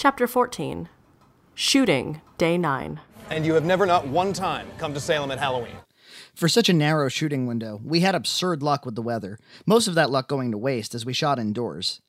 Chapter 14 Shooting, Day 9. And you have never, not one time, come to Salem at Halloween. For such a narrow shooting window, we had absurd luck with the weather, most of that luck going to waste as we shot indoors.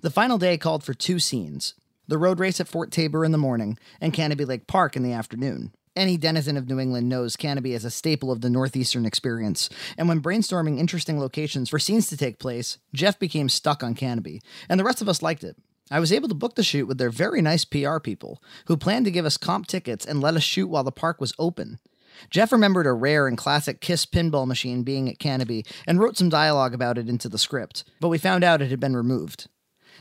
The final day called for two scenes the road race at Fort Taber in the morning and Canobie Lake Park in the afternoon. Any denizen of New England knows Canobie is a staple of the Northeastern experience, and when brainstorming interesting locations for scenes to take place, Jeff became stuck on Canobie, and the rest of us liked it. I was able to book the shoot with their very nice PR people, who planned to give us comp tickets and let us shoot while the park was open. Jeff remembered a rare and classic Kiss pinball machine being at Canobie and wrote some dialogue about it into the script, but we found out it had been removed.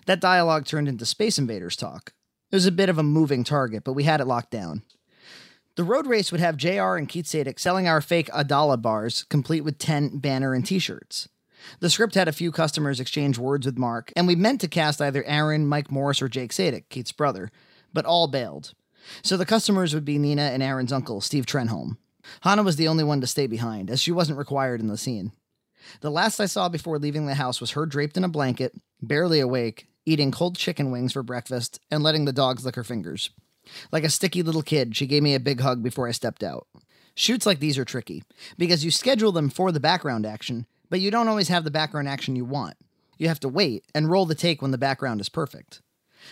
That dialogue turned into Space Invaders talk. It was a bit of a moving target, but we had it locked down. The road race would have JR and Keith Sadek selling our fake Adala bars, complete with tent, banner, and t shirts. The script had a few customers exchange words with Mark, and we meant to cast either Aaron, Mike Morris, or Jake Sadik, Keith's brother, but all bailed. So the customers would be Nina and Aaron's uncle, Steve Trenholm. Hannah was the only one to stay behind, as she wasn't required in the scene. The last I saw before leaving the house was her draped in a blanket, barely awake, eating cold chicken wings for breakfast, and letting the dogs lick her fingers. Like a sticky little kid, she gave me a big hug before I stepped out. Shoots like these are tricky, because you schedule them for the background action, but you don't always have the background action you want. You have to wait and roll the take when the background is perfect.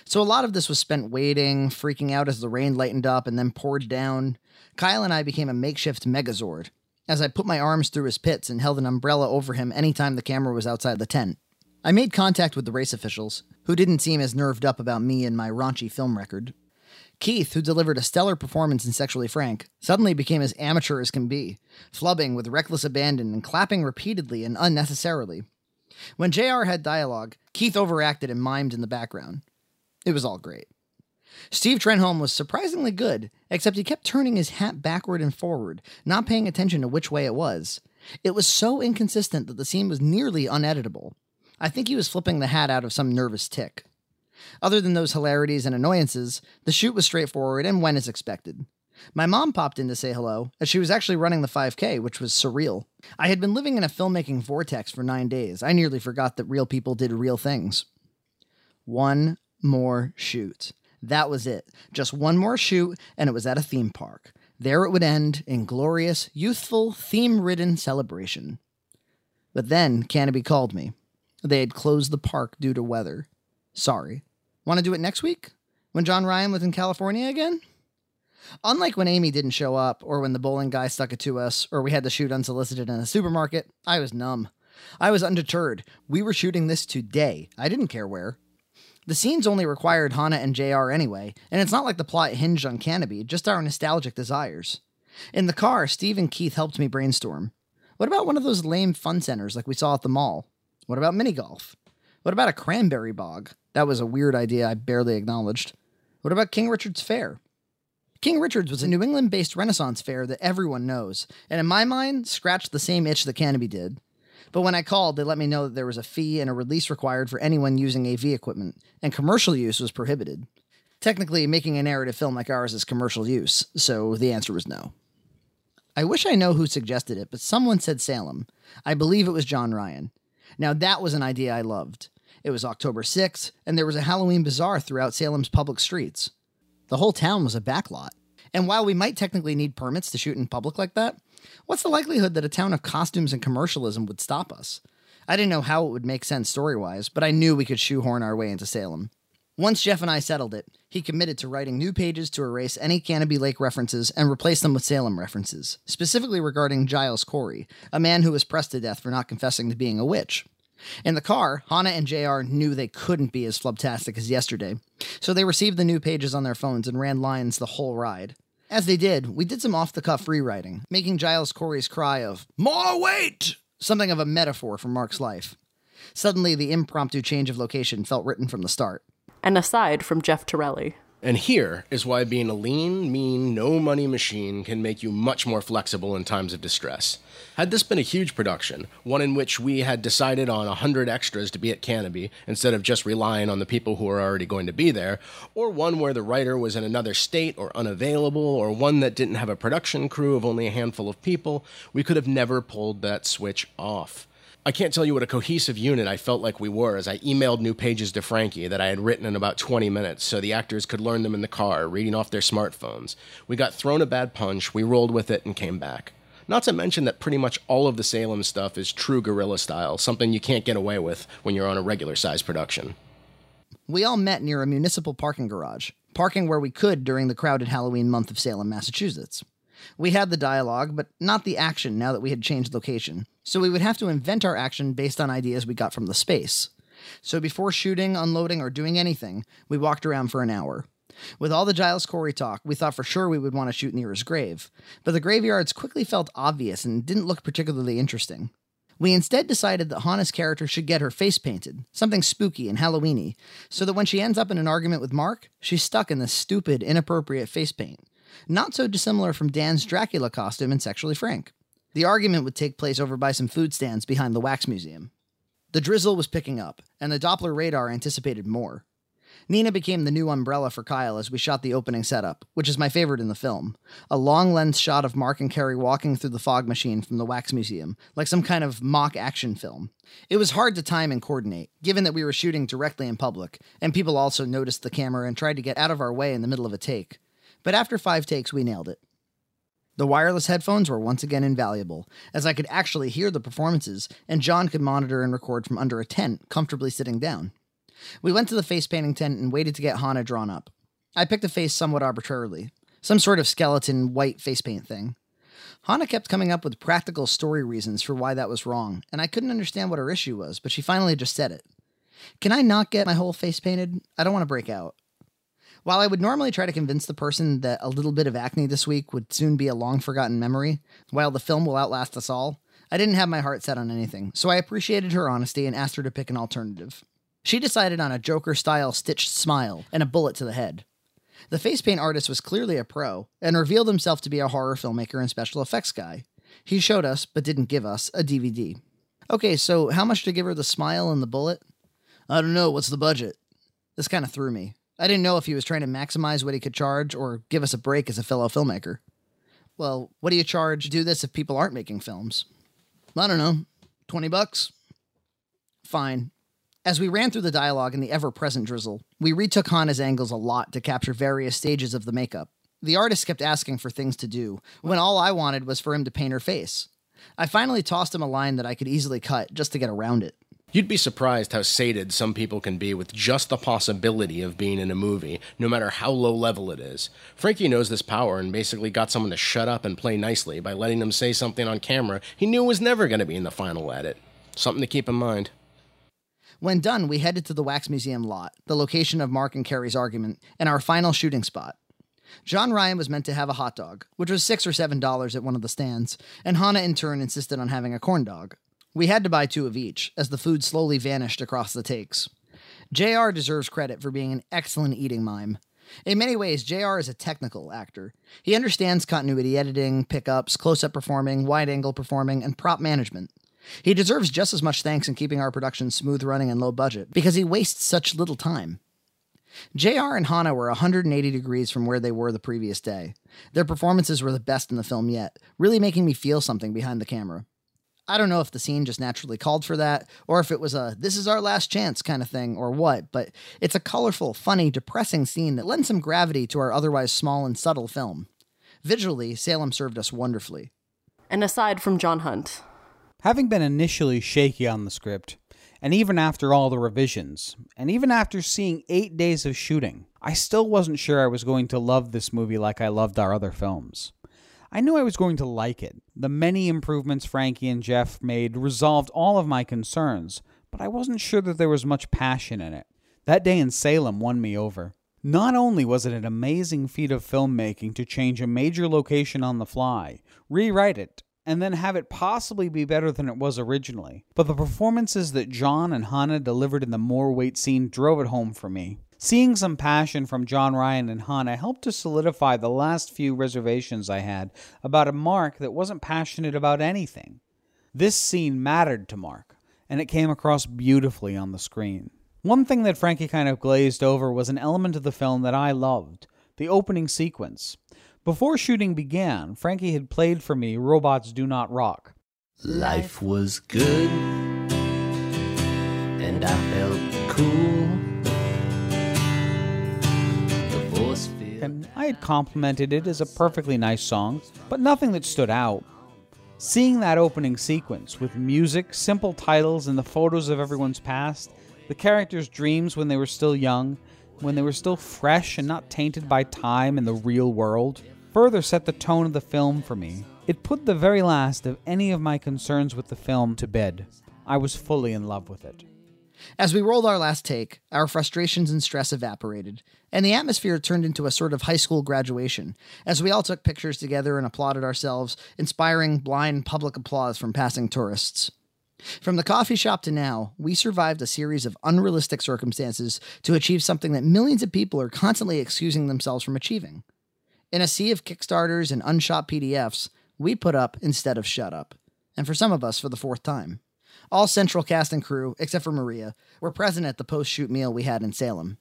So a lot of this was spent waiting, freaking out as the rain lightened up and then poured down. Kyle and I became a makeshift Megazord, as I put my arms through his pits and held an umbrella over him anytime the camera was outside the tent. I made contact with the race officials, who didn't seem as nerved up about me and my raunchy film record. Keith, who delivered a stellar performance in Sexually Frank, suddenly became as amateur as can be, flubbing with reckless abandon and clapping repeatedly and unnecessarily. When JR had dialogue, Keith overacted and mimed in the background. It was all great. Steve Trenholm was surprisingly good, except he kept turning his hat backward and forward, not paying attention to which way it was. It was so inconsistent that the scene was nearly uneditable. I think he was flipping the hat out of some nervous tick. Other than those hilarities and annoyances, the shoot was straightforward and went as expected. My mom popped in to say hello, as she was actually running the 5K, which was surreal. I had been living in a filmmaking vortex for nine days. I nearly forgot that real people did real things. One more shoot. That was it. Just one more shoot, and it was at a theme park. There it would end in glorious, youthful, theme ridden celebration. But then Canobie called me. They had closed the park due to weather. Sorry. Want to do it next week? When John Ryan was in California again? Unlike when Amy didn't show up, or when the bowling guy stuck it to us, or we had to shoot unsolicited in a supermarket, I was numb. I was undeterred. We were shooting this today. I didn't care where. The scenes only required Hannah and JR anyway, and it's not like the plot hinged on Canobie, just our nostalgic desires. In the car, Steve and Keith helped me brainstorm. What about one of those lame fun centers like we saw at the mall? What about mini golf? What about a cranberry bog? That was a weird idea I barely acknowledged. What about King Richard's Faire? King Richard's was a New England based Renaissance fair that everyone knows, and in my mind, scratched the same itch that Canobie did. But when I called, they let me know that there was a fee and a release required for anyone using AV equipment, and commercial use was prohibited. Technically, making a narrative film like ours is commercial use, so the answer was no. I wish I know who suggested it, but someone said Salem. I believe it was John Ryan. Now, that was an idea I loved. It was October 6th, and there was a Halloween bazaar throughout Salem's public streets. The whole town was a backlot. And while we might technically need permits to shoot in public like that, what's the likelihood that a town of costumes and commercialism would stop us? I didn't know how it would make sense story wise, but I knew we could shoehorn our way into Salem. Once Jeff and I settled it, he committed to writing new pages to erase any Canobie Lake references and replace them with Salem references, specifically regarding Giles Corey, a man who was pressed to death for not confessing to being a witch. In the car, Hannah and JR knew they couldn't be as flubtastic as yesterday, so they received the new pages on their phones and ran lines the whole ride. As they did, we did some off the cuff rewriting, making Giles Corey's cry of, More weight! something of a metaphor for Mark's life. Suddenly, the impromptu change of location felt written from the start. An aside from Jeff Torelli. And here is why being a lean, mean, no money machine can make you much more flexible in times of distress. Had this been a huge production, one in which we had decided on a 100 extras to be at Canobie instead of just relying on the people who are already going to be there, or one where the writer was in another state or unavailable, or one that didn't have a production crew of only a handful of people, we could have never pulled that switch off. I can't tell you what a cohesive unit I felt like we were as I emailed new pages to Frankie that I had written in about 20 minutes so the actors could learn them in the car, reading off their smartphones. We got thrown a bad punch, we rolled with it, and came back. Not to mention that pretty much all of the Salem stuff is true guerrilla style, something you can't get away with when you're on a regular size production. We all met near a municipal parking garage, parking where we could during the crowded Halloween month of Salem, Massachusetts. We had the dialogue, but not the action now that we had changed location, so we would have to invent our action based on ideas we got from the space. So before shooting, unloading, or doing anything, we walked around for an hour. With all the Giles Corey talk, we thought for sure we would want to shoot near his grave, but the graveyards quickly felt obvious and didn't look particularly interesting. We instead decided that Hannah's character should get her face painted, something spooky and Halloweeny, so that when she ends up in an argument with Mark, she's stuck in this stupid, inappropriate face paint not so dissimilar from Dan's Dracula costume in Sexually Frank. The argument would take place over by some food stands behind the Wax Museum. The drizzle was picking up, and the Doppler radar anticipated more. Nina became the new umbrella for Kyle as we shot the opening setup, which is my favorite in the film a long lens shot of Mark and Carrie walking through the fog machine from the Wax Museum, like some kind of mock action film. It was hard to time and coordinate, given that we were shooting directly in public, and people also noticed the camera and tried to get out of our way in the middle of a take but after five takes, we nailed it. The wireless headphones were once again invaluable, as I could actually hear the performances, and John could monitor and record from under a tent, comfortably sitting down. We went to the face painting tent and waited to get Hannah drawn up. I picked a face somewhat arbitrarily, some sort of skeleton white face paint thing. Hannah kept coming up with practical story reasons for why that was wrong, and I couldn't understand what her issue was, but she finally just said it. Can I not get my whole face painted? I don't want to break out. While I would normally try to convince the person that a little bit of acne this week would soon be a long forgotten memory, while the film will outlast us all, I didn't have my heart set on anything, so I appreciated her honesty and asked her to pick an alternative. She decided on a Joker style stitched smile and a bullet to the head. The face paint artist was clearly a pro and revealed himself to be a horror filmmaker and special effects guy. He showed us, but didn't give us, a DVD. Okay, so how much to give her the smile and the bullet? I don't know, what's the budget? This kind of threw me. I didn't know if he was trying to maximize what he could charge or give us a break as a fellow filmmaker. Well, what do you charge do this if people aren't making films? I don't know, 20 bucks? Fine. As we ran through the dialogue in the ever present drizzle, we retook Hannah's angles a lot to capture various stages of the makeup. The artist kept asking for things to do, when all I wanted was for him to paint her face. I finally tossed him a line that I could easily cut just to get around it. You'd be surprised how sated some people can be with just the possibility of being in a movie, no matter how low level it is. Frankie knows this power and basically got someone to shut up and play nicely by letting them say something on camera he knew was never going to be in the final edit. Something to keep in mind. When done, we headed to the Wax Museum lot, the location of Mark and Carrie's argument, and our final shooting spot. John Ryan was meant to have a hot dog, which was six or seven dollars at one of the stands, and Hannah in turn insisted on having a corn dog. We had to buy two of each, as the food slowly vanished across the takes. JR deserves credit for being an excellent eating mime. In many ways, JR is a technical actor. He understands continuity editing, pickups, close up performing, wide angle performing, and prop management. He deserves just as much thanks in keeping our production smooth running and low budget, because he wastes such little time. JR and Hannah were 180 degrees from where they were the previous day. Their performances were the best in the film yet, really making me feel something behind the camera. I don't know if the scene just naturally called for that, or if it was a this is our last chance kind of thing, or what, but it's a colorful, funny, depressing scene that lends some gravity to our otherwise small and subtle film. Visually, Salem served us wonderfully. And aside from John Hunt. Having been initially shaky on the script, and even after all the revisions, and even after seeing eight days of shooting, I still wasn't sure I was going to love this movie like I loved our other films. I knew I was going to like it. The many improvements Frankie and Jeff made resolved all of my concerns, but I wasn't sure that there was much passion in it. That day in Salem won me over. Not only was it an amazing feat of filmmaking to change a major location on the fly, rewrite it, and then have it possibly be better than it was originally, but the performances that John and Hannah delivered in the more weight scene drove it home for me. Seeing some passion from John Ryan and Hannah helped to solidify the last few reservations I had about a Mark that wasn't passionate about anything. This scene mattered to Mark, and it came across beautifully on the screen. One thing that Frankie kind of glazed over was an element of the film that I loved the opening sequence. Before shooting began, Frankie had played for me Robots Do Not Rock. Life was good and I felt cool. And I had complimented it as a perfectly nice song, but nothing that stood out. Seeing that opening sequence with music, simple titles, and the photos of everyone's past, the characters' dreams when they were still young, when they were still fresh and not tainted by time and the real world, further set the tone of the film for me. It put the very last of any of my concerns with the film to bed. I was fully in love with it. As we rolled our last take, our frustrations and stress evaporated, and the atmosphere turned into a sort of high school graduation, as we all took pictures together and applauded ourselves, inspiring blind public applause from passing tourists. From the coffee shop to now, we survived a series of unrealistic circumstances to achieve something that millions of people are constantly excusing themselves from achieving. In a sea of Kickstarters and unshot PDFs, we put up instead of shut up, and for some of us, for the fourth time. All central cast and crew, except for Maria, were present at the post shoot meal we had in Salem.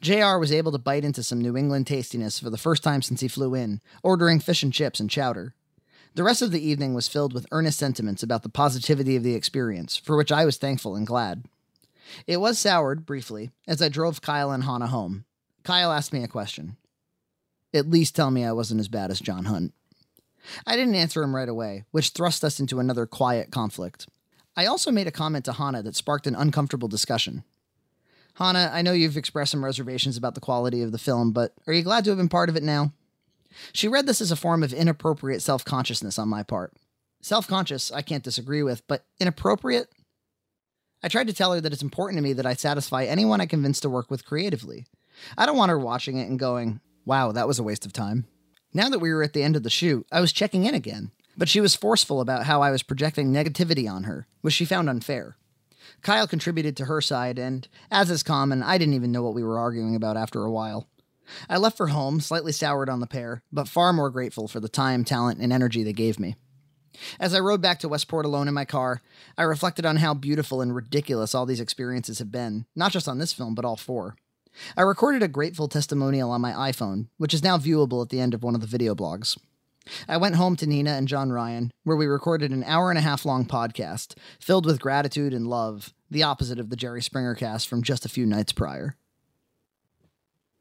JR was able to bite into some New England tastiness for the first time since he flew in, ordering fish and chips and chowder. The rest of the evening was filled with earnest sentiments about the positivity of the experience, for which I was thankful and glad. It was soured, briefly, as I drove Kyle and Hannah home. Kyle asked me a question. At least tell me I wasn't as bad as John Hunt. I didn't answer him right away, which thrust us into another quiet conflict. I also made a comment to Hannah that sparked an uncomfortable discussion. Hannah, I know you've expressed some reservations about the quality of the film, but are you glad to have been part of it now? She read this as a form of inappropriate self consciousness on my part. Self conscious, I can't disagree with, but inappropriate? I tried to tell her that it's important to me that I satisfy anyone I convince to work with creatively. I don't want her watching it and going, wow, that was a waste of time. Now that we were at the end of the shoot, I was checking in again, but she was forceful about how I was projecting negativity on her, which she found unfair. Kyle contributed to her side, and, as is common, I didn't even know what we were arguing about after a while. I left for home, slightly soured on the pair, but far more grateful for the time, talent, and energy they gave me. As I rode back to Westport alone in my car, I reflected on how beautiful and ridiculous all these experiences have been, not just on this film, but all four. I recorded a grateful testimonial on my iPhone, which is now viewable at the end of one of the video blogs. I went home to Nina and John Ryan, where we recorded an hour and a half long podcast filled with gratitude and love, the opposite of the Jerry Springer cast from just a few nights prior.